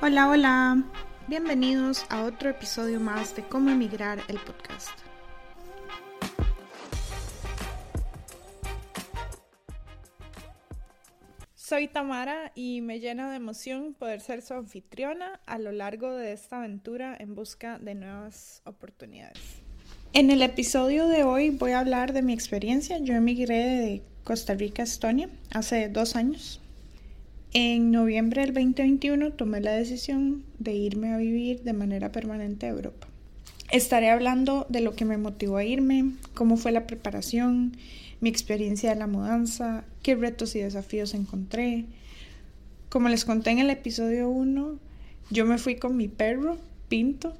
Hola, hola. Bienvenidos a otro episodio más de Cómo emigrar el podcast. Soy Tamara y me llena de emoción poder ser su anfitriona a lo largo de esta aventura en busca de nuevas oportunidades. En el episodio de hoy voy a hablar de mi experiencia. Yo emigré de Costa Rica a Estonia hace dos años. En noviembre del 2021 tomé la decisión de irme a vivir de manera permanente a Europa. Estaré hablando de lo que me motivó a irme, cómo fue la preparación, mi experiencia de la mudanza, qué retos y desafíos encontré. Como les conté en el episodio 1, yo me fui con mi perro, Pinto.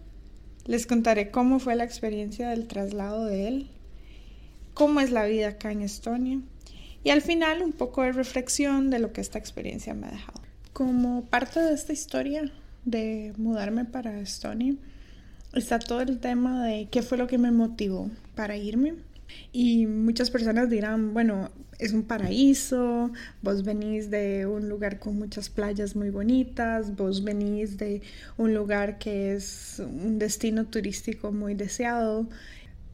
Les contaré cómo fue la experiencia del traslado de él, cómo es la vida acá en Estonia y al final un poco de reflexión de lo que esta experiencia me ha dejado. Como parte de esta historia de mudarme para Estonia, está todo el tema de qué fue lo que me motivó para irme. Y muchas personas dirán, bueno, es un paraíso, vos venís de un lugar con muchas playas muy bonitas, vos venís de un lugar que es un destino turístico muy deseado,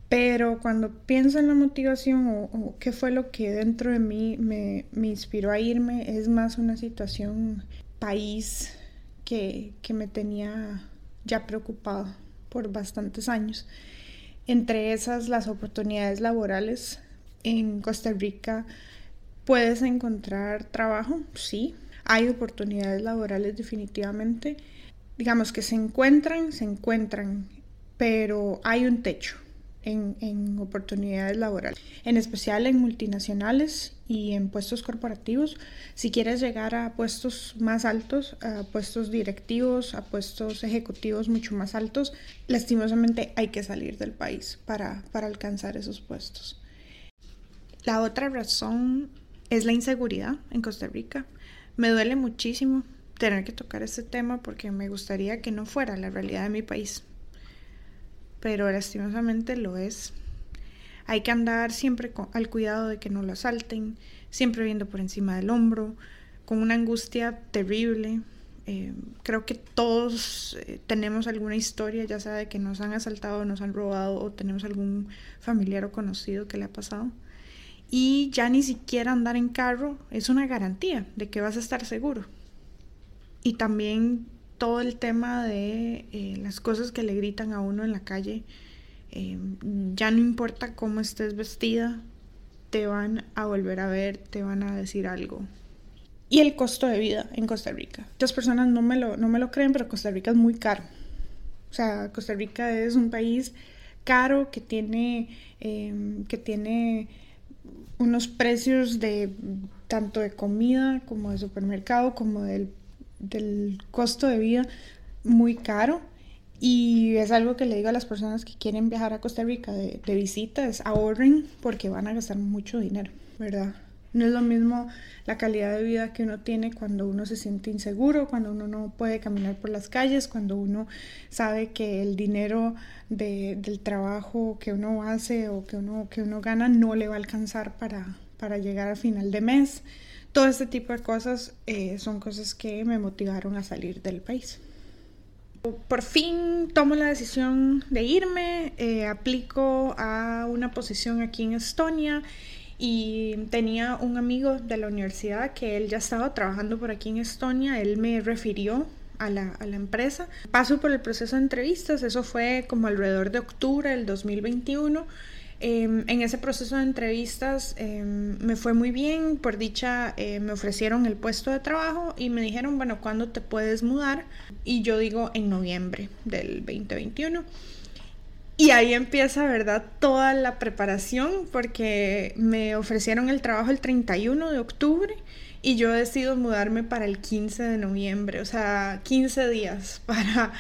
pero cuando pienso en la motivación o, qué fue lo que dentro de mí me, inspiró a irme, es más una situación país que, me tenía ya preocupado por bastantes años. Entre esas, las oportunidades laborales en Costa Rica. ¿Puedes encontrar trabajo? Sí, hay oportunidades laborales definitivamente. Digamos que se encuentran, se encuentran, pero hay un techo en, oportunidades laborales, en especial en multinacionales y en puestos corporativos. Si quieres llegar a puestos más altos, a puestos directivos, a puestos ejecutivos mucho más altos, lastimosamente hay que salir del país para, para alcanzar esos puestos. La otra razón es la inseguridad en Costa Rica. Me duele muchísimo tener que tocar este tema porque me gustaría que no fuera la realidad de mi país pero lastimosamente lo es. Hay que andar siempre al cuidado de que no lo asalten, siempre viendo por encima del hombro, con una angustia terrible. Eh, creo que todos eh, tenemos alguna historia, ya sea de que nos han asaltado, nos han robado o tenemos algún familiar o conocido que le ha pasado. Y ya ni siquiera andar en carro es una garantía de que vas a estar seguro. Y también todo el tema de eh, las cosas que le gritan a uno en la calle. Eh, ya no importa cómo estés vestida, te van a volver a ver, te van a decir algo. Y el costo de vida en Costa Rica. Muchas personas no me lo, no me lo creen, pero Costa Rica es muy caro. O sea, Costa Rica es un país caro que tiene, em, que tiene unos precios de tanto de comida como de supermercado como del del costo de vida muy caro y es algo que le digo a las personas que quieren viajar a Costa Rica de, de visita, es ahorren porque van a gastar mucho dinero, ¿verdad? No es lo mismo la calidad de vida que uno tiene cuando uno se siente inseguro, cuando uno no puede caminar por las calles, cuando uno sabe que el dinero del trabajo que uno hace o que uno, que uno gana no le va a alcanzar para, para llegar al final de mes. Todo este tipo de cosas eh, son cosas que me motivaron a salir del país. Por fin tomo la decisión de irme, eh, aplico a una posición aquí en Estonia y tenía un amigo de la universidad que él ya estaba trabajando por aquí en Estonia, él me refirió a la, a la, empresa. Paso por el proceso de entrevistas, eso fue como alrededor de octubre del 2021 Em, en ese proceso de entrevistas em, me fue muy bien, por dicha eh, me ofrecieron el puesto de trabajo y me dijeron, bueno, ¿cuándo te puedes mudar? Y yo digo en noviembre del 2021. Y ahí empieza, ¿verdad? Toda la preparación porque me ofrecieron el trabajo el 31 de octubre y yo decido mudarme para el 15 de noviembre, o sea, 15 días para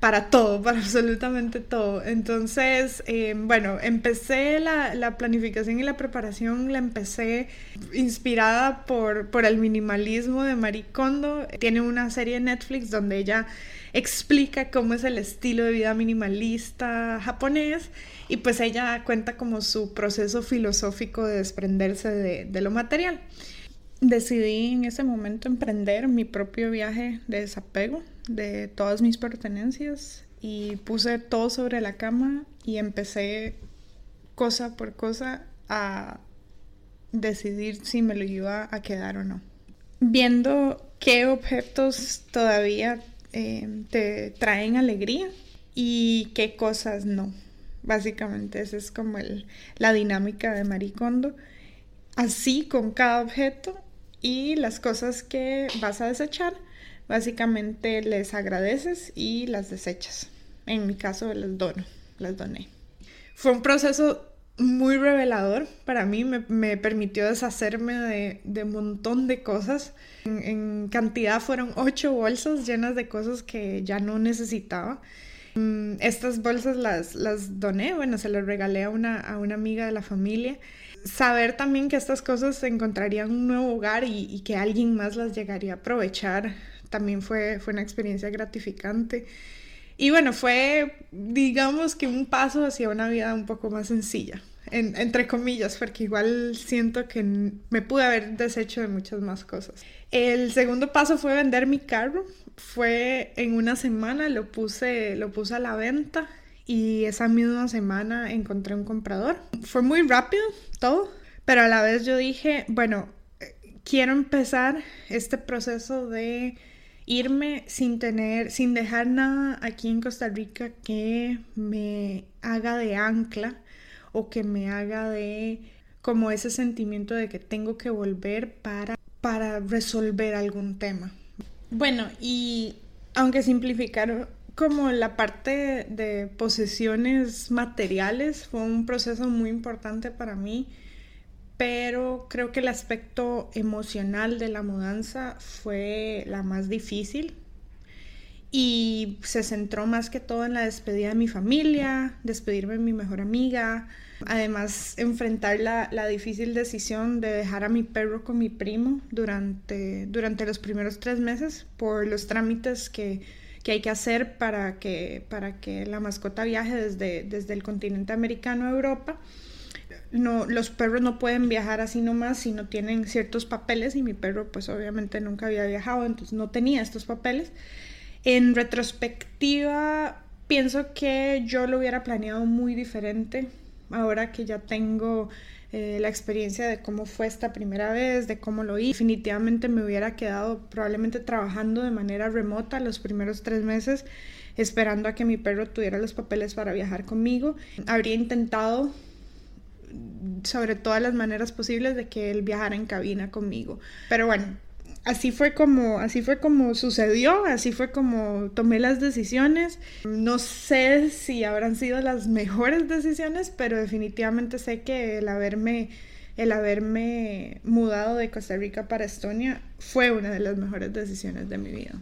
para todo, para absolutamente todo. Entonces, eh, bueno, empecé la, planificación y la preparación, la empecé inspirada por, por el minimalismo de Marie Kondo. Tiene una serie de Netflix donde ella explica cómo es el estilo de vida minimalista japonés y pues ella cuenta como su proceso filosófico de desprenderse de, de lo material. Decidí en ese momento emprender mi propio viaje de desapego de todas mis pertenencias y puse todo sobre la cama y empecé cosa por cosa a decidir si me lo iba a quedar o no. Viendo qué objetos todavía eh, te traen alegría y qué cosas no. Básicamente esa es como el, la dinámica de Maricondo. Así con cada objeto y las cosas que vas a desechar, básicamente les agradeces y las desechas. En mi caso las dono, las doné. Fue un proceso muy revelador para mí, me, permitió deshacerme de, un montón de cosas. En, cantidad fueron ocho bolsas llenas de cosas que ya no necesitaba. Mm, estas bolsas las, las doné, bueno, se las regalé a una, a una amiga de la familia saber también que estas cosas encontrarían un nuevo hogar y, que alguien más las llegaría a aprovechar también fue, fue una experiencia gratificante. Y bueno, fue, digamos que un paso hacia una vida un poco más sencilla, entre comillas, porque igual siento que me pude haber deshecho de muchas más cosas. El segundo paso fue vender mi carro. Fue en una semana, lo puse, lo puse a la venta y esa misma semana encontré un comprador. Fue muy rápido todo, pero a la vez yo dije, bueno, quiero empezar este proceso de irme sin tener, sin dejar nada aquí en Costa Rica que me haga de ancla o que me haga de como ese sentimiento de que tengo que volver para, para resolver algún tema. Bueno, y aunque simplificar como la parte de posesiones materiales fue un proceso muy importante para mí, pero creo que el aspecto emocional de la mudanza fue la más difícil y se centró más que todo en la despedida de mi familia, despedirme de mi mejor amiga, además enfrentar la, la, difícil decisión de dejar a mi perro con mi primo durante, durante los primeros tres meses por los trámites que que hay que hacer para que, para que la mascota viaje desde, desde el continente americano a Europa. No, los perros no pueden viajar así nomás si no tienen ciertos papeles y mi perro pues obviamente nunca había viajado, entonces no tenía estos papeles. En retrospectiva, pienso que yo lo hubiera planeado muy diferente ahora que ya tengo eh, la experiencia de cómo fue esta primera vez, de cómo lo hice. Definitivamente me hubiera quedado probablemente trabajando de manera remota los primeros tres meses, esperando a que mi perro tuviera los papeles para viajar conmigo. Habría intentado sobre todas las maneras posibles de que él viajara en cabina conmigo. Pero bueno, así fue como así fue como sucedió, así fue como tomé las decisiones. No sé si habrán sido las mejores decisiones, pero definitivamente sé que el haberme el haberme mudado de Costa Rica para Estonia fue una de las mejores decisiones de mi vida.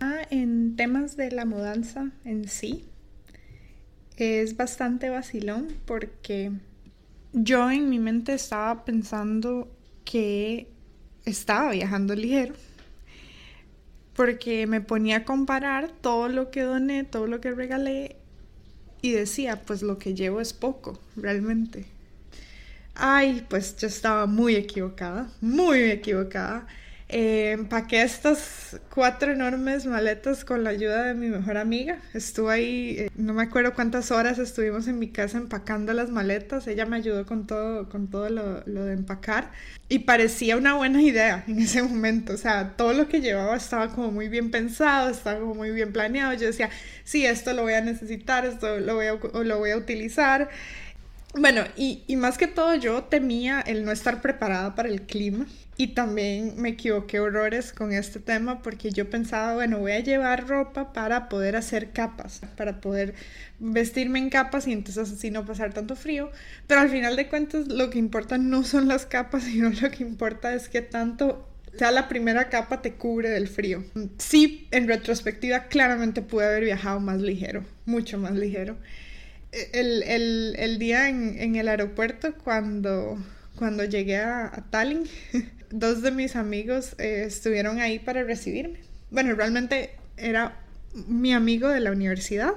Ah, en temas de la mudanza en sí, es bastante vacilón porque yo en mi mente estaba pensando que estaba viajando ligero porque me ponía a comparar todo lo que doné, todo lo que regalé y decía, pues lo que llevo es poco, realmente. Ay, pues yo estaba muy equivocada, muy equivocada. Eh, empaqué estas cuatro enormes maletas con la ayuda de mi mejor amiga. Estuve ahí, eh, no me acuerdo cuántas horas estuvimos en mi casa empacando las maletas. Ella me ayudó con todo, con todo lo, de empacar. Y parecía una buena idea en ese momento. O sea, todo lo que llevaba estaba como muy bien pensado, estaba muy bien planeado. Yo decía, sí, esto lo voy a necesitar, esto lo voy lo voy a utilizar. Bueno, y, más que todo yo temía el no estar preparada para el clima y también me equivoqué horrores con este tema porque yo pensaba, bueno, voy a llevar ropa para poder hacer capas, para poder vestirme en capas y entonces así no pasar tanto frío. Pero al final de cuentas lo que importa no son las capas, sino lo que importa es que tanto sea la primera capa te cubre del frío. Sí, en retrospectiva claramente pude haber viajado más ligero, mucho más ligero. El, el, el día en, en, el aeropuerto cuando, cuando llegué a, a Tallinn, dos de mis amigos eh, estuvieron ahí para recibirme. Bueno, realmente era mi amigo de la universidad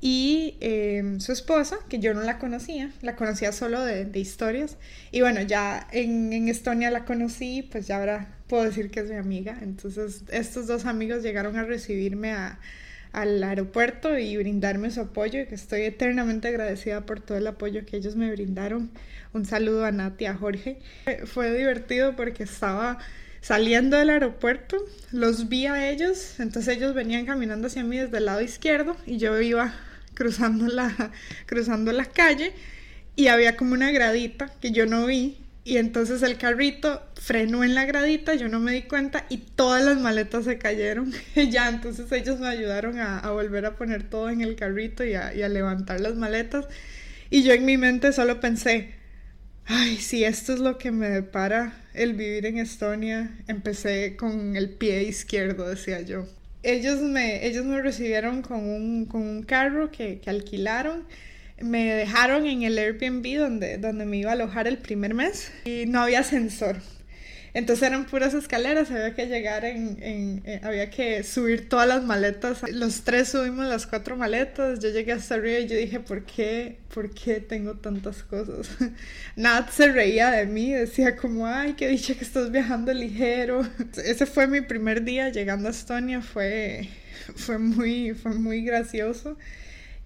y em, su esposa, que yo no la conocía, la conocía solo de, de historias. Y bueno, ya en, en, Estonia la conocí, pues ya ahora puedo decir que es mi amiga. Entonces estos dos amigos llegaron a recibirme a, al aeropuerto y brindarme su apoyo, que estoy eternamente agradecida por todo el apoyo que ellos me brindaron. Un saludo a Nati, a Jorge. Fue divertido porque estaba saliendo del aeropuerto, los vi a ellos, entonces ellos venían caminando hacia mí desde el lado izquierdo y yo iba cruzando la, cruzando la calle y había como una gradita que yo no vi y entonces el carrito frenó en la gradita, yo no me di cuenta y todas las maletas se cayeron. ya, entonces ellos me ayudaron a, volver a poner todo en el carrito y a, levantar las maletas. Y yo en mi mente solo pensé, ay, si esto es lo que me depara el vivir en Estonia, empecé con el pie izquierdo, decía yo. Ellos me, ellos me recibieron con un, con un carro que alquilaron me dejaron en el Airbnb donde, donde me iba a alojar el primer mes y no había ascensor. Entonces eran puras escaleras, había que llegar en, en, eh, había que subir todas las maletas. Los tres subimos las cuatro maletas, yo llegué hasta arriba y yo dije, ¿por qué? ¿Por qué tengo tantas cosas? Nat se reía de mí, decía como, ay, qué dicha que estás viajando ligero. Ese fue mi primer día llegando a Estonia, fue, fue, muy, fue muy gracioso.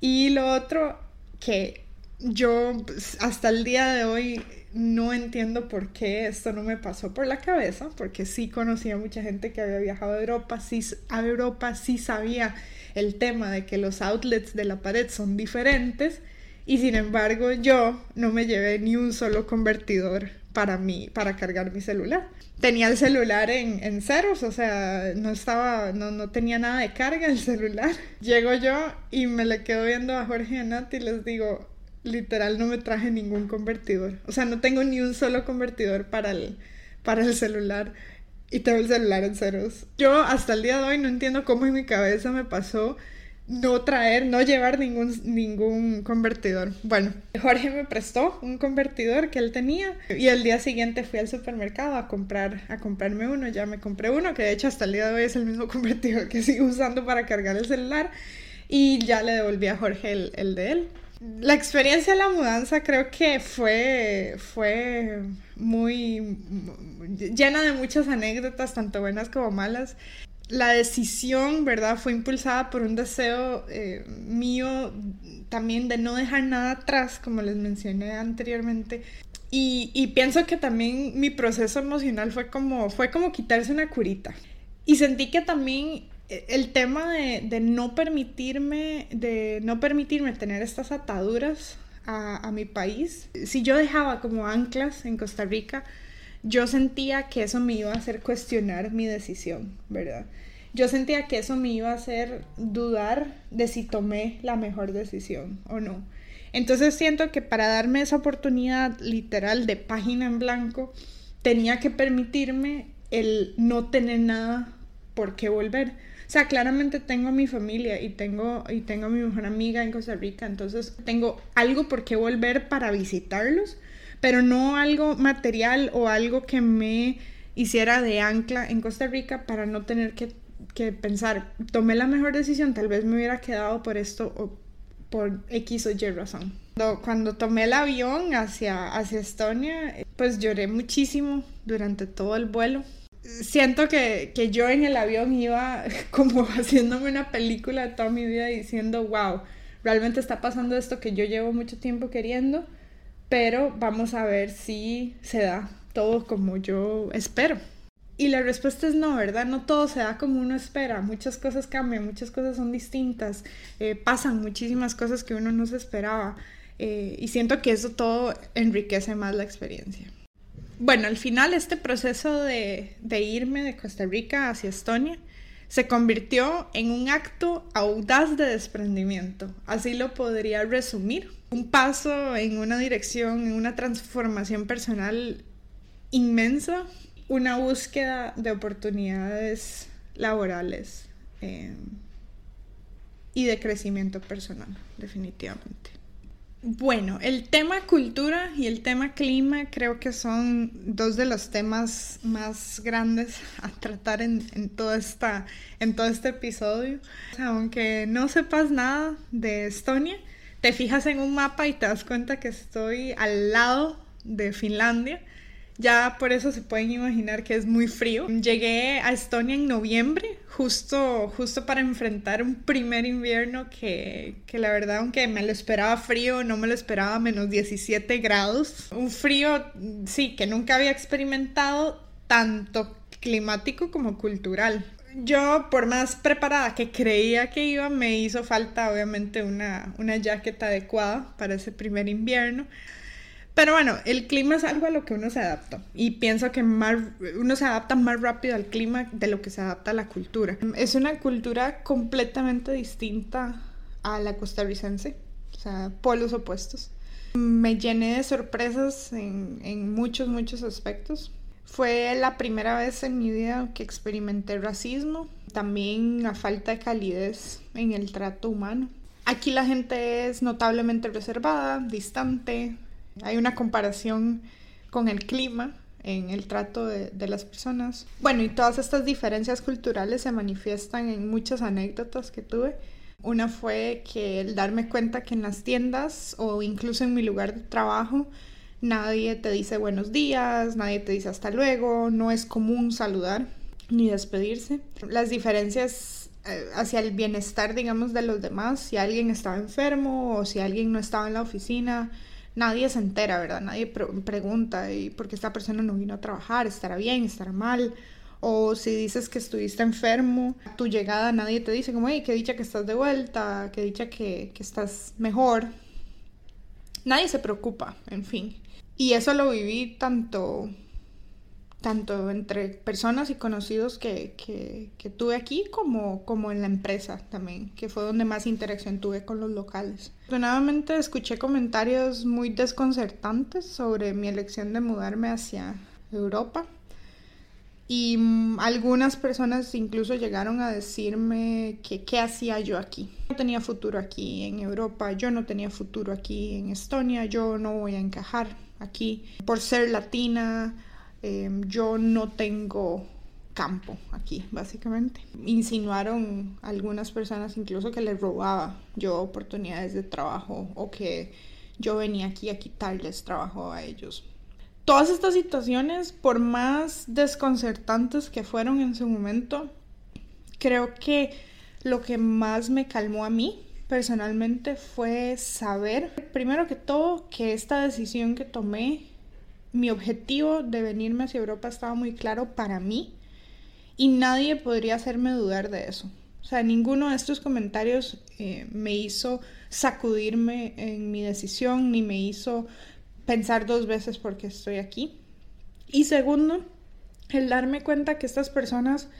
Y lo otro que yo pues, hasta el día de hoy no entiendo por qué esto no me pasó por la cabeza, porque sí conocía mucha gente que había viajado a Europa, sí, a Europa sí sabía el tema de que los outlets de la pared son diferentes y sin embargo yo no me llevé ni un solo convertidor para mí, para cargar mi celular. Tenía el celular en, en ceros, o sea, no estaba, no, no tenía nada de carga el celular. Llego yo y me le quedo viendo a Jorge y a Nati y les digo, literal no me traje ningún convertidor. O sea, no tengo ni un solo convertidor para el, para el celular y tengo el celular en ceros. Yo hasta el día de hoy no entiendo cómo en mi cabeza me pasó no traer, no llevar ningún, ningún convertidor. Bueno, Jorge me prestó un convertidor que él tenía y el día siguiente fui al supermercado a comprar, a comprarme uno. Ya me compré uno, que de hecho hasta el día de hoy es el mismo convertidor que sigo usando para cargar el celular y ya le devolví a Jorge el, el de él la experiencia de la mudanza creo que fue, fue muy llena de muchas anécdotas, tanto buenas como malas. La decisión, ¿verdad? Fue impulsada por un deseo eh, mío también de no dejar nada atrás, como les mencioné anteriormente. Y, y, pienso que también mi proceso emocional fue como, fue como quitarse una curita. Y sentí que también el tema de, no permitirme, de no permitirme tener estas ataduras a, mi país, si yo dejaba como anclas en Costa Rica, yo sentía que eso me iba a hacer cuestionar mi decisión, ¿verdad? Yo sentía que eso me iba a hacer dudar de si tomé la mejor decisión o no. Entonces siento que para darme esa oportunidad literal de página en blanco, tenía que permitirme el no tener nada por qué volver o sea, claramente tengo a mi familia y tengo, y tengo a mi mejor amiga en Costa Rica, entonces tengo algo por qué volver para visitarlos, pero no algo material o algo que me hiciera de ancla en Costa Rica para no tener que, que pensar, tomé la mejor decisión, tal vez me hubiera quedado por esto o por X o Y razón. Cuando, tomé el avión hacia, hacia Estonia, pues lloré muchísimo durante todo el vuelo siento que, que, yo en el avión iba como haciéndome una película toda mi vida diciendo, wow, realmente está pasando esto que yo llevo mucho tiempo queriendo, pero vamos a ver si se da todo como yo espero. Y la respuesta es no, ¿verdad? No todo se da como uno espera. Muchas cosas cambian, muchas cosas son distintas, eh, pasan muchísimas cosas que uno no se esperaba. Eh, y siento que eso todo enriquece más la experiencia bueno, al final este proceso de, irme de Costa Rica hacia Estonia se convirtió en un acto audaz de desprendimiento. Así lo podría resumir. Un paso en una dirección, en una transformación personal inmensa, una búsqueda de oportunidades laborales eh, y de crecimiento personal, definitivamente. Bueno, el tema cultura y el tema clima creo que son dos de los temas más grandes a tratar en, toda esta, en todo este episodio. Aunque no sepas nada de Estonia, te fijas en un mapa y te das cuenta que estoy al lado de Finlandia. Ya por eso se pueden imaginar que es muy frío. Llegué a Estonia en noviembre, justo, justo para enfrentar un primer invierno que, que la verdad, aunque me lo esperaba frío, no me lo esperaba menos 17 grados. Un frío, sí, que nunca había experimentado, tanto climático como cultural. Yo, por más preparada que creía que iba, me hizo falta obviamente una, una jaqueta adecuada para ese primer invierno. Pero bueno, el clima es algo a lo que uno se adapta y pienso que más, uno se adapta más rápido al clima de lo que se adapta a la cultura. Es una cultura completamente distinta a la costarricense, o sea, polos opuestos. Me llené de sorpresas en, en muchos, muchos aspectos. Fue la primera vez en mi vida que experimenté racismo, también a falta de calidez en el trato humano. Aquí la gente es notablemente reservada, distante, hay una comparación con el clima en el trato de, las personas. Bueno, y todas estas diferencias culturales se manifiestan en muchas anécdotas que tuve. Una fue que el darme cuenta que en las tiendas o incluso en mi lugar de trabajo nadie te dice buenos días, nadie te dice hasta luego, no es común saludar ni despedirse. Las diferencias eh, hacia el bienestar, digamos, de los demás, si alguien estaba enfermo o si alguien no estaba en la oficina, nadie se entera, ¿verdad? Nadie pregunta y por qué esta persona no vino a trabajar, estará bien, estará mal. O si dices que estuviste enfermo, tu llegada nadie te dice como, hey, qué dicha que estás de vuelta, qué dicha que, que estás mejor. Nadie se preocupa, en fin. Y eso lo viví tanto tanto entre personas y conocidos que, que, tuve aquí como, como en la empresa también, que fue donde más interacción tuve con los locales. Afortunadamente escuché comentarios muy desconcertantes sobre mi elección de mudarme hacia Europa y mm, algunas personas incluso llegaron a decirme que qué hacía yo aquí. No tenía futuro aquí en Europa, yo no tenía futuro aquí en Estonia, yo no voy a encajar aquí por ser latina Em, yo no tengo campo aquí, básicamente. Insinuaron algunas personas incluso que les robaba yo oportunidades de trabajo o que yo venía aquí a quitarles trabajo a ellos. Todas estas situaciones, por más desconcertantes que fueron en su momento, creo que lo que más me calmó a mí personalmente fue saber, primero que todo, que esta decisión que tomé mi objetivo de venirme hacia Europa estaba muy claro para mí y nadie podría hacerme dudar de eso. O sea, ninguno de estos comentarios eh, me hizo sacudirme en mi decisión ni me hizo pensar dos veces por qué estoy aquí. Y segundo, el darme cuenta que estas personas,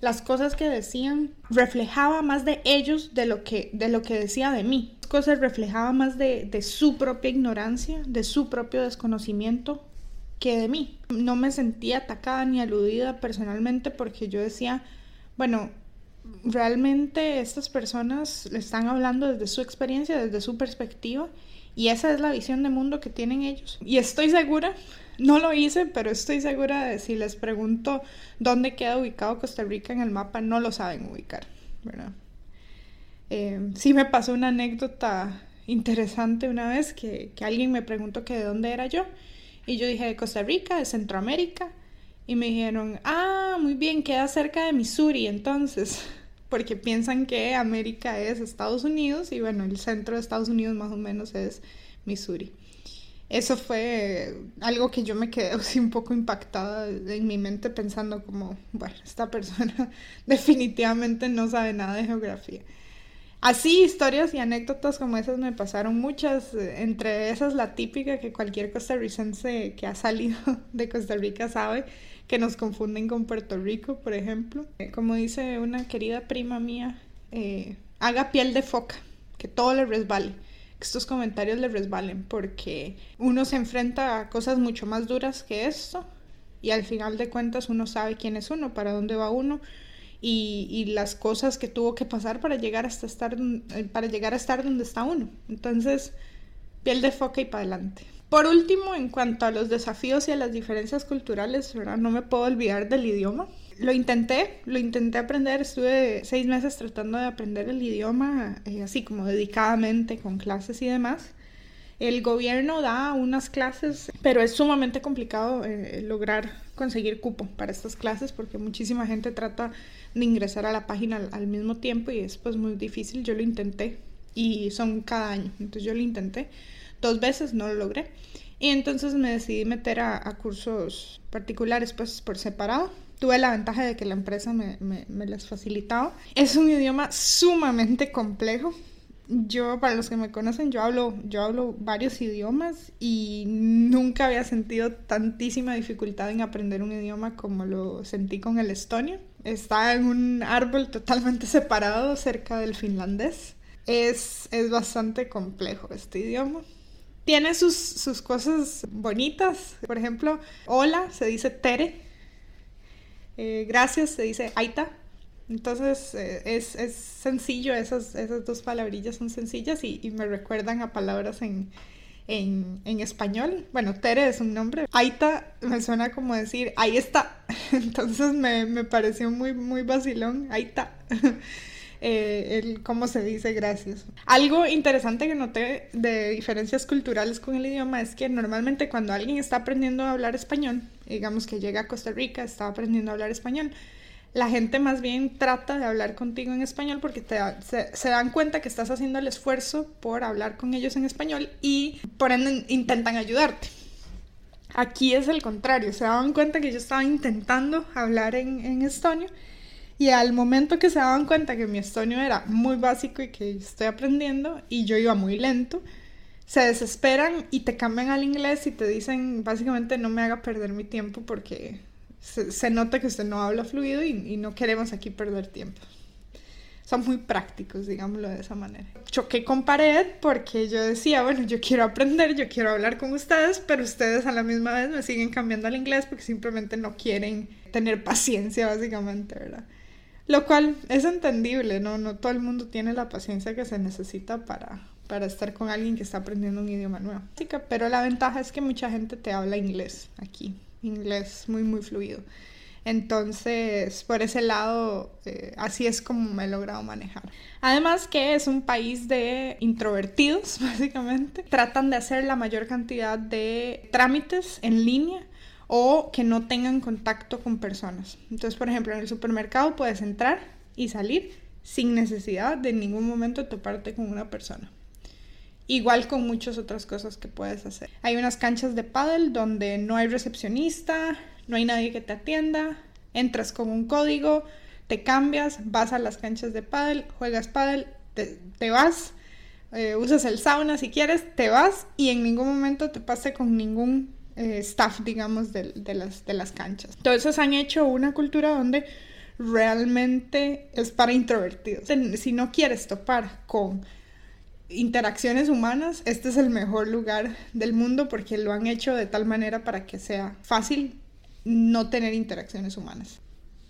las cosas que decían, reflejaba más de ellos de lo que, de lo que decía de mí. Las cosas reflejaban más de, de su propia ignorancia, de su propio desconocimiento que de mí. No me sentía atacada ni aludida personalmente porque yo decía, bueno, realmente estas personas le están hablando desde su experiencia, desde su perspectiva y esa es la visión de mundo que tienen ellos. Y estoy segura, no lo hice, pero estoy segura de si les pregunto dónde queda ubicado Costa Rica en el mapa, no lo saben ubicar, ¿verdad? Eh, sí me pasó una anécdota interesante una vez que, que alguien me preguntó que de dónde era yo y yo dije de Costa Rica, de Centroamérica. Y me dijeron, ah, muy bien, queda cerca de Missouri entonces, porque piensan que América es Estados Unidos y bueno, el centro de Estados Unidos más o menos es Missouri. Eso fue algo que yo me quedé así un poco impactada en mi mente pensando como, bueno, esta persona definitivamente no sabe nada de geografía. Así, historias y anécdotas como esas me pasaron muchas, entre esas la típica que cualquier costarricense que ha salido de Costa Rica sabe, que nos confunden con Puerto Rico, por ejemplo. Eh, como dice una querida prima mía, eh, haga piel de foca, que todo le resbale, que estos comentarios le resbalen, porque uno se enfrenta a cosas mucho más duras que esto, y al final de cuentas uno sabe quién es uno, para dónde va uno, y, las cosas que tuvo que pasar para llegar hasta estar eh, para llegar a estar donde está uno. Entonces, piel de foca y para adelante. Por último, en cuanto a los desafíos y a las diferencias culturales, ¿verdad? no me puedo olvidar del idioma. Lo intenté, lo intenté aprender, estuve seis meses tratando de aprender el idioma, eh, así como dedicadamente, con clases y demás. El gobierno da unas clases, pero es sumamente complicado eh, lograr conseguir cupo para estas clases porque muchísima gente trata de ingresar a la página al, al mismo tiempo y es pues muy difícil. Yo lo intenté y son cada año, entonces yo lo intenté dos veces, no lo logré. Y entonces me decidí meter a, cursos particulares, pues por separado. Tuve la ventaja de que la empresa me, me, me las facilitaba. Es un idioma sumamente complejo. Yo, para los que me conocen, yo hablo, yo hablo varios idiomas y nunca había sentido tantísima dificultad en aprender un idioma como lo sentí con el estonio. Está en un árbol totalmente separado cerca del finlandés. Es, es bastante complejo este idioma tiene sus, sus cosas bonitas. Por ejemplo, hola se dice tere. Eh, gracias se dice aita. Entonces eh, es, es, sencillo, esas, esas dos palabrillas son sencillas y, y me recuerdan a palabras en, en, en, español. Bueno, Tere es un nombre. Aita me suena como decir, ahí está. Entonces me, me pareció muy, muy vacilón. Aita. eh, el cómo se dice gracias. Algo interesante que noté de diferencias culturales con el idioma es que normalmente cuando alguien está aprendiendo a hablar español, digamos que llega a Costa Rica, está aprendiendo a hablar español, la gente más bien trata de hablar contigo en español porque te, se, dan cuenta que estás haciendo el esfuerzo por hablar con ellos en español y por ende intentan ayudarte. Aquí es el contrario, se daban cuenta que yo estaba intentando hablar en, en estonio y al momento que se daban cuenta que mi estonio era muy básico y que estoy aprendiendo y yo iba muy lento, se desesperan y te cambian al inglés y te dicen básicamente no me haga perder mi tiempo porque se, nota que usted no habla fluido y, y, no queremos aquí perder tiempo. Son muy prácticos, digámoslo de esa manera. Choqué con pared porque yo decía, bueno, yo quiero aprender, yo quiero hablar con ustedes, pero ustedes a la misma vez me siguen cambiando al inglés porque simplemente no quieren tener paciencia, básicamente, ¿verdad? Lo cual es entendible, ¿no? No todo el mundo tiene la paciencia que se necesita para, para estar con alguien que está aprendiendo un idioma nuevo. Pero la ventaja es que mucha gente te habla inglés aquí, inglés muy, muy fluido. Entonces, por ese lado, eh, así es como me he logrado manejar. Además que es un país de introvertidos, básicamente. Tratan de hacer la mayor cantidad de trámites en línea o que no tengan contacto con personas. Entonces, por ejemplo, en el supermercado puedes entrar y salir sin necesidad de en ningún momento toparte con una persona. Igual con muchas otras cosas que puedes hacer. Hay unas canchas de pádel donde no hay recepcionista, no hay nadie que te atienda, entras con un código, te cambias, vas a las canchas de pádel, juegas pádel, te, te vas, eh, usas el sauna si quieres, te vas y en ningún momento te pase con ningún eh, staff, digamos, de, de, las, de las canchas. Entonces han hecho una cultura donde realmente es para introvertidos. Si no quieres topar con interacciones humanas, este es el mejor lugar del mundo porque lo han hecho de tal manera para que sea fácil no tener interacciones humanas.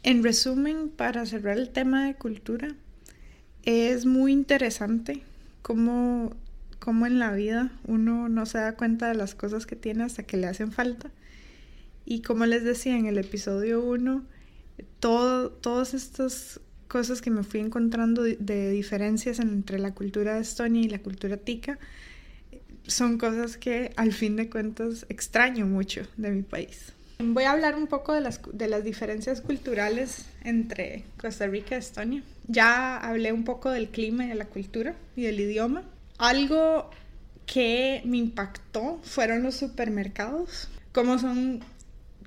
En resumen, para cerrar el tema de cultura, es muy interesante cómo cómo en la vida uno no se da cuenta de las cosas que tiene hasta que le hacen falta. Y como les decía en el episodio 1, todo, todas estas cosas que me fui encontrando de, diferencias entre la cultura de Estonia y la cultura tica son cosas que al fin de cuentas extraño mucho de mi país. Voy a hablar un poco de las, de las diferencias culturales entre Costa Rica y Estonia. Ya hablé un poco del clima de la cultura y del idioma. Algo que me impactó fueron los supermercados, cómo son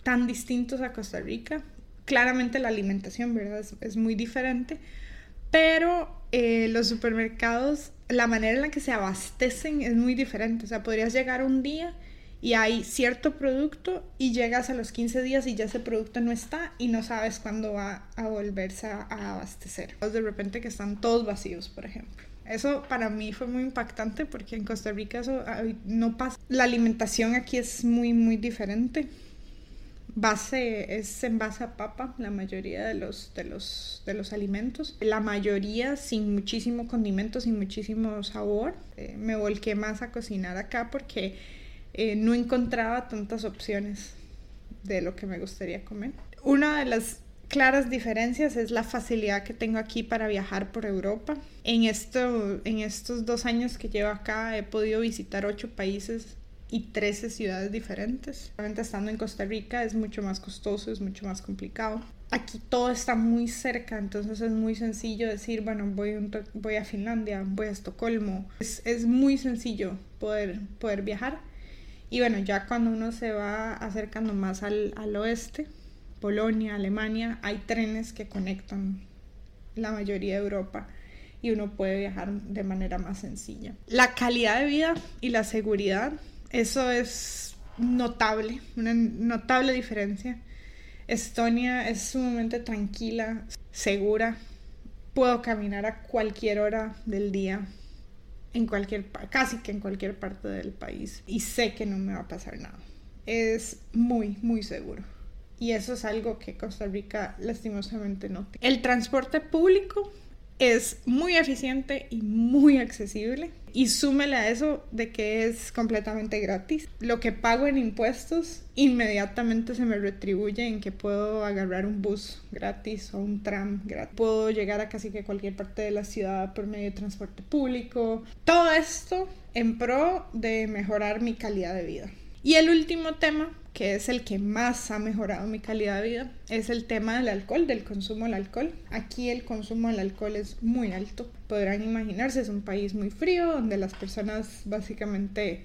tan distintos a Costa Rica. Claramente la alimentación, ¿verdad? Es, muy diferente, pero eh, los supermercados, la manera en la que se abastecen es muy diferente. O sea, podrías llegar un día y hay cierto producto y llegas a los 15 días y ya ese producto no está y no sabes cuándo va a volverse a, a abastecer. De repente que están todos vacíos, por ejemplo. Eso para mí fue muy impactante porque en Costa Rica eso no pasa. La alimentación aquí es muy, muy diferente. base es en base a papa, la mayoría de los, de los, de los alimentos. La mayoría sin muchísimo condimento, sin muchísimo sabor. Eh, me volqué más a cocinar acá porque eh, no encontraba tantas opciones de lo que me gustaría comer. Una de las claras diferencias es la facilidad que tengo aquí para viajar por Europa. En, esto, en estos dos años que llevo acá he podido visitar ocho países y 13 ciudades diferentes. Realmente estando en Costa Rica es mucho más costoso, es mucho más complicado. Aquí todo está muy cerca, entonces es muy sencillo decir, bueno, voy, voy a Finlandia, voy a Estocolmo. Es, es muy sencillo poder, poder viajar. Y bueno, ya cuando uno se va acercando más al, al oeste, Polonia, Alemania, hay trenes que conectan la mayoría de Europa y uno puede viajar de manera más sencilla. La calidad de vida y la seguridad eso es notable, una notable diferencia. Estonia es sumamente tranquila, segura. Puedo caminar a cualquier hora del día, en cualquier, casi que en cualquier parte del país. Y sé que no me va a pasar nada. Es muy, muy seguro. Y eso es algo que Costa Rica lastimosamente no tiene. El transporte público es muy eficiente y muy accesible. Y súmele a eso de que es completamente gratis. Lo que pago en impuestos inmediatamente se me retribuye en que puedo agarrar un bus gratis o un tram gratis. Puedo llegar a casi que cualquier parte de la ciudad por medio de transporte público. Todo esto en pro de mejorar mi calidad de vida. Y el último tema que es el que más ha mejorado mi calidad de vida, es el tema del alcohol, del consumo del alcohol. Aquí el consumo del alcohol es muy alto. Podrán imaginarse, es un país muy frío, donde las personas básicamente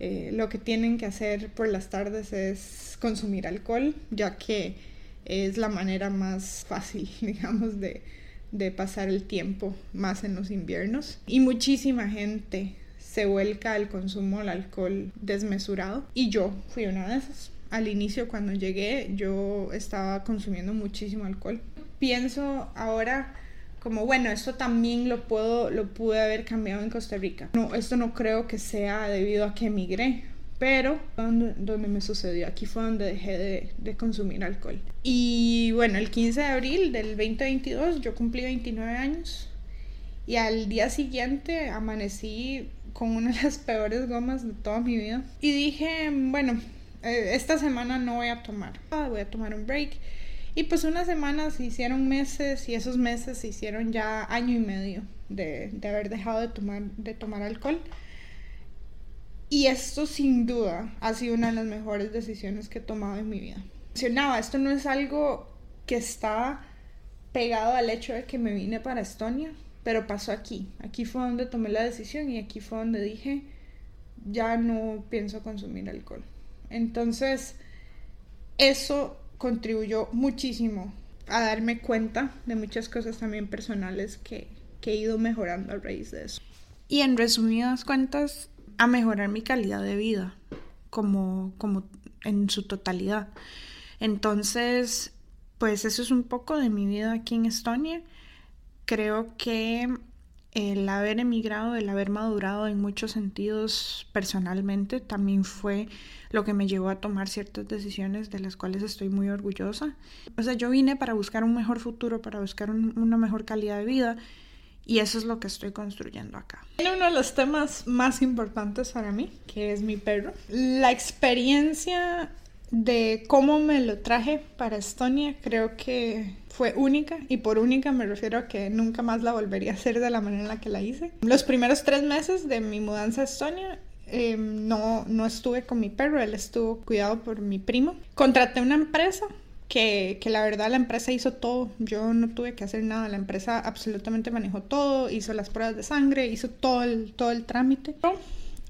eh, lo que tienen que hacer por las tardes es consumir alcohol, ya que es la manera más fácil, digamos, de, de pasar el tiempo, más en los inviernos. Y muchísima gente se vuelca al consumo del alcohol desmesurado y yo fui una de esas. Al inicio cuando llegué yo estaba consumiendo muchísimo alcohol. Pienso ahora como bueno, esto también lo puedo lo pude haber cambiado en Costa Rica. No, esto no creo que sea debido a que emigré, pero donde, donde, me sucedió, aquí fue donde dejé de, de, consumir alcohol. Y bueno, el 15 de abril del 2022 yo cumplí 29 años y al día siguiente amanecí con una de las peores gomas de toda mi vida. Y dije, bueno, eh, esta semana no voy a tomar, voy a tomar un break. Y pues unas semanas se hicieron meses y esos meses se hicieron ya año y medio de, de haber dejado de tomar, de tomar alcohol. Y esto sin duda ha sido una de las mejores decisiones que he tomado en mi vida. Mencionaba, esto no es algo que está pegado al hecho de que me vine para Estonia pero pasó aquí. Aquí fue donde tomé la decisión y aquí fue donde dije, ya no pienso consumir alcohol. Entonces, eso contribuyó muchísimo a darme cuenta de muchas cosas también personales que, que he ido mejorando a raíz de eso. Y en resumidas cuentas, a mejorar mi calidad de vida, como, como en su totalidad. Entonces, pues eso es un poco de mi vida aquí en Estonia creo que el haber emigrado, el haber madurado en muchos sentidos personalmente, también fue lo que me llevó a tomar ciertas decisiones de las cuales estoy muy orgullosa. O sea, yo vine para buscar un mejor futuro, para buscar una mejor calidad de vida y eso es lo que estoy construyendo acá. Uno de los temas más importantes para mí, que es mi perro. La experiencia de cómo me lo traje para Estonia, creo que fue única y por única me refiero a que nunca más la volvería a hacer de la manera en la que la hice. Los primeros tres meses de mi mudanza a Estonia em, no, no estuve con mi perro, él estuvo cuidado por mi primo. Contraté una empresa que, que, la verdad la empresa hizo todo, yo no tuve que hacer nada, la empresa absolutamente manejó todo, hizo las pruebas de sangre, hizo todo el, todo el trámite.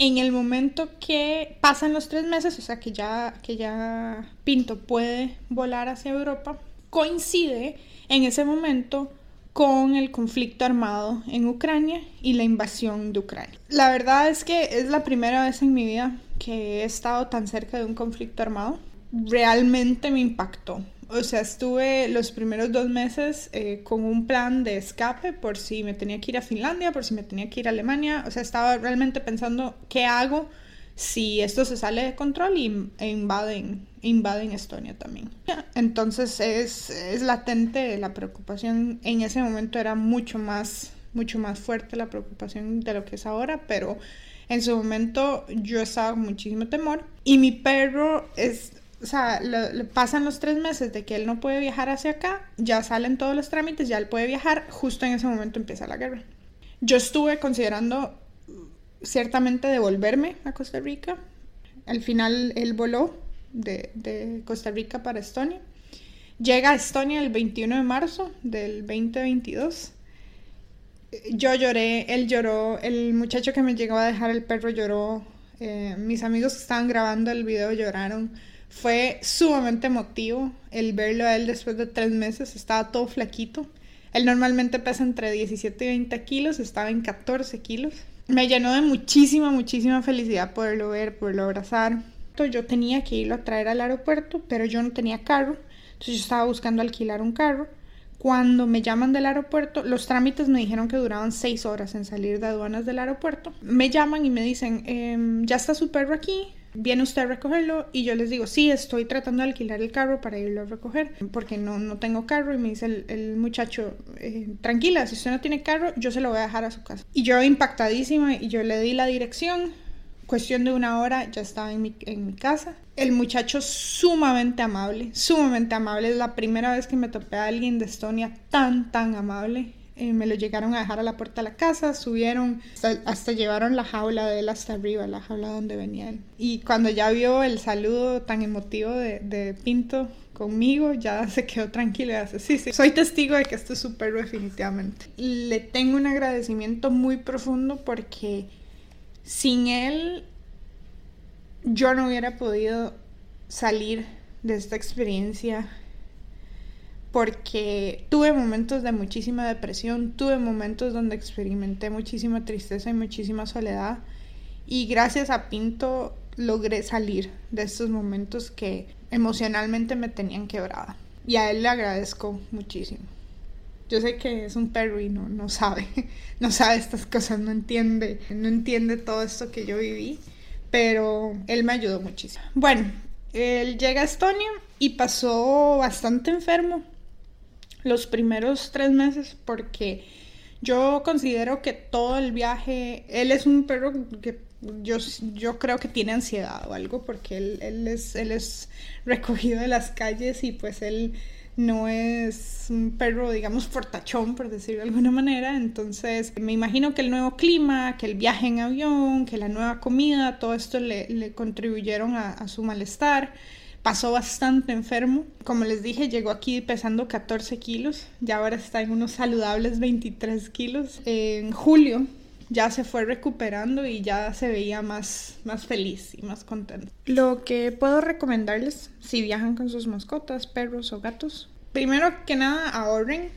En el momento que pasan los tres meses, o sea que ya, que ya Pinto puede volar hacia Europa, coincide en ese momento con el conflicto armado en Ucrania y la invasión de Ucrania. La verdad es que es la primera vez en mi vida que he estado tan cerca de un conflicto armado. Realmente me impactó. O sea, estuve los primeros dos meses eh, con un plan de escape por si me tenía que ir a Finlandia, por si me tenía que ir a Alemania. O sea, estaba realmente pensando qué hago si esto se sale de control y, e invaden, invaden Estonia también. Entonces es, es latente la preocupación. En ese momento era mucho más, mucho más fuerte la preocupación de lo que es ahora, pero en su momento yo estaba con muchísimo temor. Y mi perro es, o sea, pasan los tres meses de que él no puede viajar hacia acá, ya salen todos los trámites, ya él puede viajar, justo en ese momento empieza la guerra. Yo estuve considerando ciertamente devolverme a Costa Rica. Al final él voló de, Costa Rica para Estonia. Llega a Estonia el 21 de marzo del 2022. Yo lloré, él lloró, el muchacho que me llegó a dejar el perro lloró, eh, mis amigos que estaban grabando el video lloraron. Fue sumamente emotivo el verlo a él después de tres meses, estaba todo flaquito. Él normalmente pesa entre 17 y 20 kilos, estaba en 14 kilos me llenó de muchísima, muchísima felicidad poderlo ver, poderlo abrazar. Yo tenía que irlo a traer al aeropuerto, pero yo no tenía carro, entonces yo estaba buscando alquilar un carro. Cuando me llaman del aeropuerto, los trámites me dijeron que duraban seis horas en salir de aduanas del aeropuerto. Me llaman y me dicen, em, ya está su perro aquí, ¿viene usted a recogerlo? Y yo les digo, sí, estoy tratando de alquilar el carro para irlo a recoger, porque no, no tengo carro. Y me dice el, muchacho, eh, tranquila, si usted no tiene carro, yo se lo voy a dejar a su casa. Y yo impactadísima, y yo le di la dirección. Cuestión de una hora ya estaba en mi, en mi casa. El muchacho sumamente amable, sumamente amable. Es la primera vez que me topé a alguien de Estonia tan, tan amable. Eh, me lo llegaron a dejar a la puerta de la casa, subieron, hasta, llevaron la jaula de él hasta arriba, la jaula donde venía él. Y cuando ya vio el saludo tan emotivo de, de Pinto conmigo, ya se quedó tranquilo y hace, sí, sí, soy testigo de que esto es su perro definitivamente. Le tengo un agradecimiento muy profundo porque sin él yo no hubiera podido salir de esta experiencia porque tuve momentos de muchísima depresión, tuve momentos donde experimenté muchísima tristeza y muchísima soledad y gracias a Pinto logré salir de estos momentos que emocionalmente me tenían quebrada y a él le agradezco muchísimo. Yo sé que es un perro y no, no sabe, no sabe estas cosas, no entiende, no entiende todo esto que yo viví, pero él me ayudó muchísimo. Bueno, él llega a Estonia y pasó bastante enfermo los primeros tres meses porque yo considero que todo el viaje, él es un perro que yo, yo creo que tiene ansiedad o algo porque él, él, es, él es recogido de las calles y pues él no es un perro, digamos, fortachón, por decirlo de alguna manera. Entonces, me imagino que el nuevo clima, que el viaje en avión, que la nueva comida, todo esto le, le contribuyeron a, a su malestar pasó bastante enfermo. Como les dije, llegó aquí pesando 14 kilos, ya ahora está en unos saludables 23 kilos. En julio ya se fue recuperando y ya se veía más, más feliz y más contento. Lo que puedo recomendarles si viajan con sus mascotas, perros o gatos, primero que nada ahorren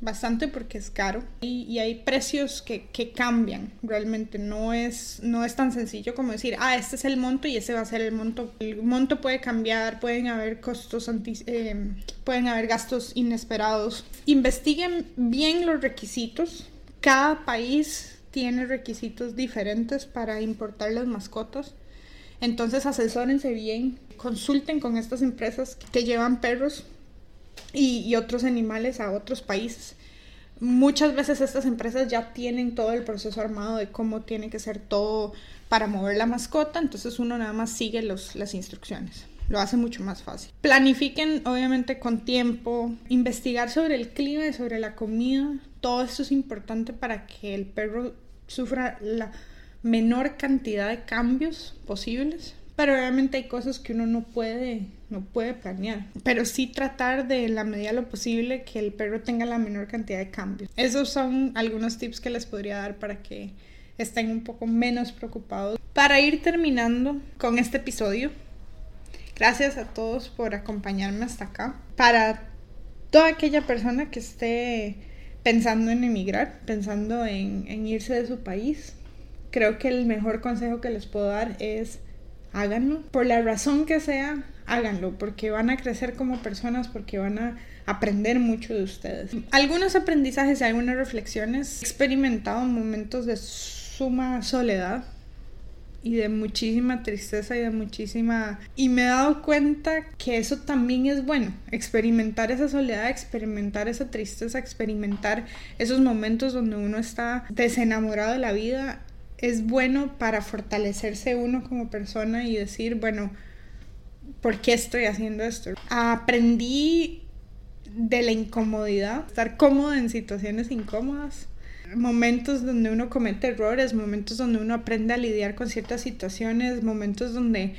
bastante porque es caro y, hay precios que, que, cambian realmente. No es no es tan sencillo como decir ah este es el monto y ese va a ser el monto el monto puede cambiar pueden haber costos eh, pueden haber gastos inesperados. Investiguen bien los requisitos. Cada país tiene requisitos diferentes para importar las mascotas. Entonces asesórense bien consulten con estas empresas que llevan perros y, otros animales a otros países. Muchas veces estas empresas ya tienen todo el proceso armado de cómo tiene que ser todo para mover la mascota, entonces uno nada más sigue los, las instrucciones. Lo hace mucho más fácil. Planifiquen obviamente con tiempo, investigar sobre el clima y sobre la comida. Todo esto es importante para que el perro sufra la menor cantidad de cambios posibles pero obviamente hay cosas que uno no puede, no puede planear. Pero sí tratar de la medida de lo posible que el perro tenga la menor cantidad de cambios. Esos son algunos tips que les podría dar para que estén un poco menos preocupados. Para ir terminando con este episodio, gracias a todos por acompañarme hasta acá. Para toda aquella persona que esté pensando en emigrar, pensando en, en irse de su país, creo que el mejor consejo que les puedo dar es háganlo. Por la razón que sea, háganlo, porque van a crecer como personas, porque van a aprender mucho de ustedes. Algunos aprendizajes y algunas reflexiones. He experimentado momentos de suma soledad, y de muchísima tristeza y de muchísima... Y me he dado cuenta que eso también es bueno, experimentar esa soledad, experimentar esa tristeza, experimentar esos momentos donde uno está desenamorado de la vida, es bueno para fortalecerse uno como persona y decir, bueno, ¿por qué estoy haciendo esto? Aprendí de la incomodidad, estar cómodo en situaciones incómodas momentos donde uno comete errores, momentos donde uno aprende a lidiar con ciertas situaciones, momentos donde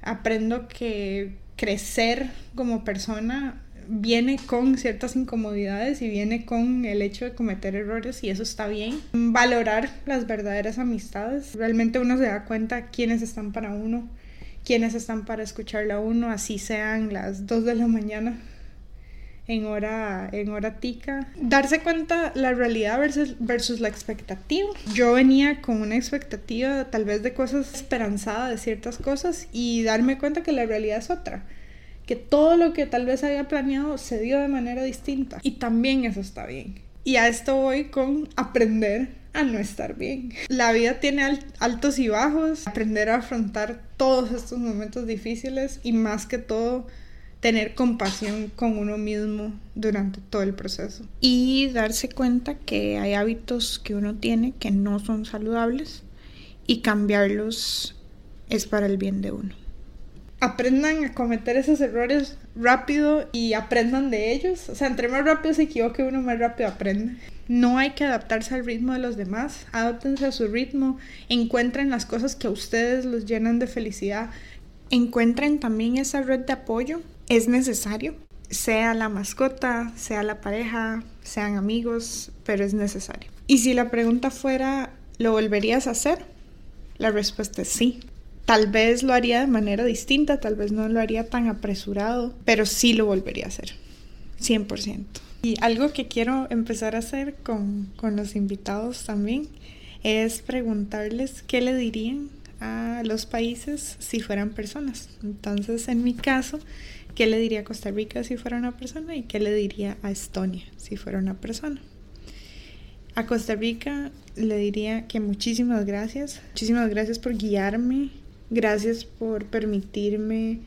aprendo que crecer como persona viene con ciertas incomodidades y viene con el hecho de cometer errores y eso está bien. Valorar las verdaderas amistades. Realmente uno se da cuenta quiénes están para uno, quiénes están para escucharle a uno, así sean las 2 de la mañana en hora, en hora tica. Darse cuenta la realidad versus, versus la expectativa. Yo venía con una expectativa tal vez de cosas esperanzada de ciertas cosas y darme cuenta que la realidad es otra. Que todo lo que tal vez había planeado se dio de manera distinta. Y también eso está bien. Y a esto voy con aprender a no estar bien. La vida tiene altos y bajos. Aprender a afrontar todos estos momentos difíciles y más que todo tener compasión con uno mismo durante todo el proceso. Y darse cuenta que hay hábitos que uno tiene que no son saludables y cambiarlos es para el bien de uno. Aprendan a cometer esos errores rápido y aprendan de ellos. O sea, entre más rápido se equivoque uno, más rápido aprende. No hay que adaptarse al ritmo de los demás, adaptense a su ritmo, encuentren las cosas que a ustedes los llenan de felicidad, encuentren también esa red de apoyo es necesario, sea la mascota, sea la pareja, sean amigos, pero es necesario. Y si la pregunta fuera, ¿lo volverías a hacer? La respuesta es sí. Tal vez lo haría de manera distinta, tal vez no lo haría tan apresurado, pero sí lo volvería a hacer, 100%. Y algo que quiero empezar a hacer con, con los invitados también es preguntarles qué le dirían a los países si fueran personas. Entonces, en mi caso, ¿Qué le diría a Costa Rica si fuera una persona? ¿Y qué le diría a Estonia si fuera una persona? A Costa Rica le diría que muchísimas gracias. Muchísimas gracias por guiarme. Gracias por permitirme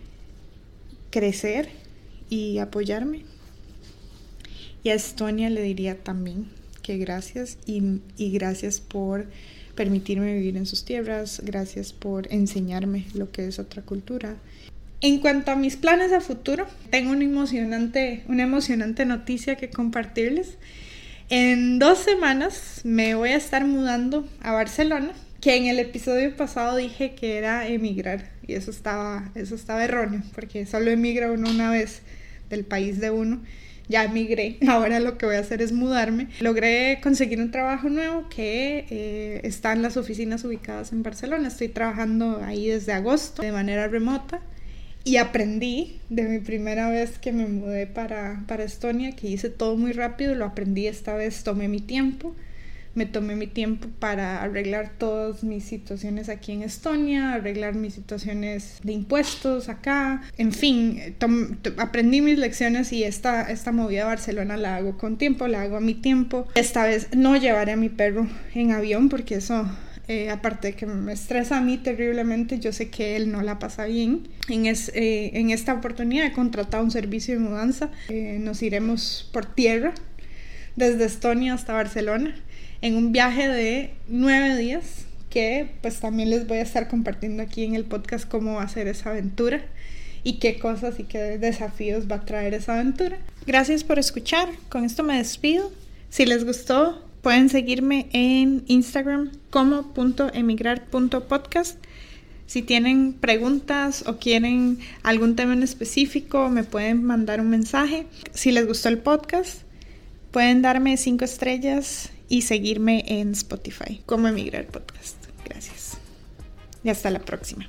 crecer y apoyarme. Y a Estonia le diría también que gracias y, gracias por permitirme vivir en sus tierras, gracias por enseñarme lo que es otra cultura en cuanto a mis planes a futuro, tengo una emocionante, una emocionante noticia que compartirles. En dos semanas me voy a estar mudando a Barcelona, que en el episodio pasado dije que era emigrar y eso estaba, eso estaba erróneo, porque solo emigra uno una vez del país de uno. Ya emigré, ahora lo que voy a hacer es mudarme. Logré conseguir un trabajo nuevo que eh, está en las oficinas ubicadas en Barcelona. Estoy trabajando ahí desde agosto de manera remota y aprendí de mi primera vez que me mudé para, para Estonia, que hice todo muy rápido, lo aprendí esta vez, tomé mi tiempo, me tomé mi tiempo para arreglar todas mis situaciones aquí en Estonia, arreglar mis situaciones de impuestos acá, en fin, aprendí mis lecciones y esta, esta movida a Barcelona la hago con tiempo, la hago a mi tiempo. Esta vez no llevaré a mi perro en avión porque eso eh, aparte de que me estresa a mí terriblemente, yo sé que él no la pasa bien. En, eh, esta oportunidad he contratado un servicio de mudanza. Eh, nos iremos por tierra desde Estonia hasta Barcelona en un viaje de nueve días que pues también les voy a estar compartiendo aquí en el podcast cómo va a ser esa aventura y qué cosas y qué desafíos va a traer esa aventura. Gracias por escuchar, con esto me despido. Si les gustó, Pueden seguirme en Instagram como .emigrar.podcast. Si tienen preguntas o quieren algún tema en específico, me pueden mandar un mensaje. Si les gustó el podcast, pueden darme cinco estrellas y seguirme en Spotify como Emigrar Podcast. Gracias. Y hasta la próxima.